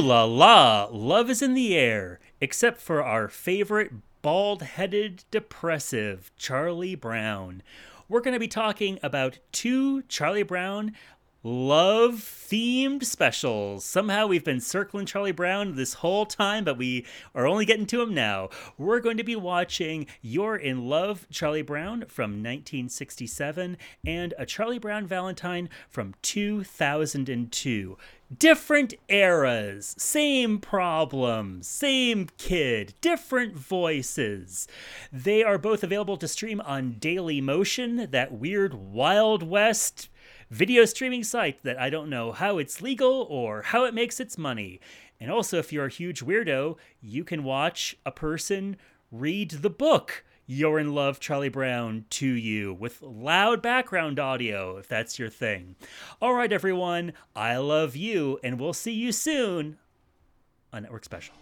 la la, love is in the air, except for our favorite bald headed depressive, Charlie Brown. We're going to be talking about two Charlie Brown love themed specials. Somehow we've been circling Charlie Brown this whole time, but we are only getting to him now. We're going to be watching You're in Love, Charlie Brown from 1967, and A Charlie Brown Valentine from 2002. Different eras, same problems, same kid, different voices. They are both available to stream on Dailymotion, that weird Wild West video streaming site that I don't know how it's legal or how it makes its money. And also, if you're a huge weirdo, you can watch a person read the book You're in Love, Charlie Brown to you with loud background audio, if that's your thing. All right, everyone, I love you, and we'll see you soon on Network Special.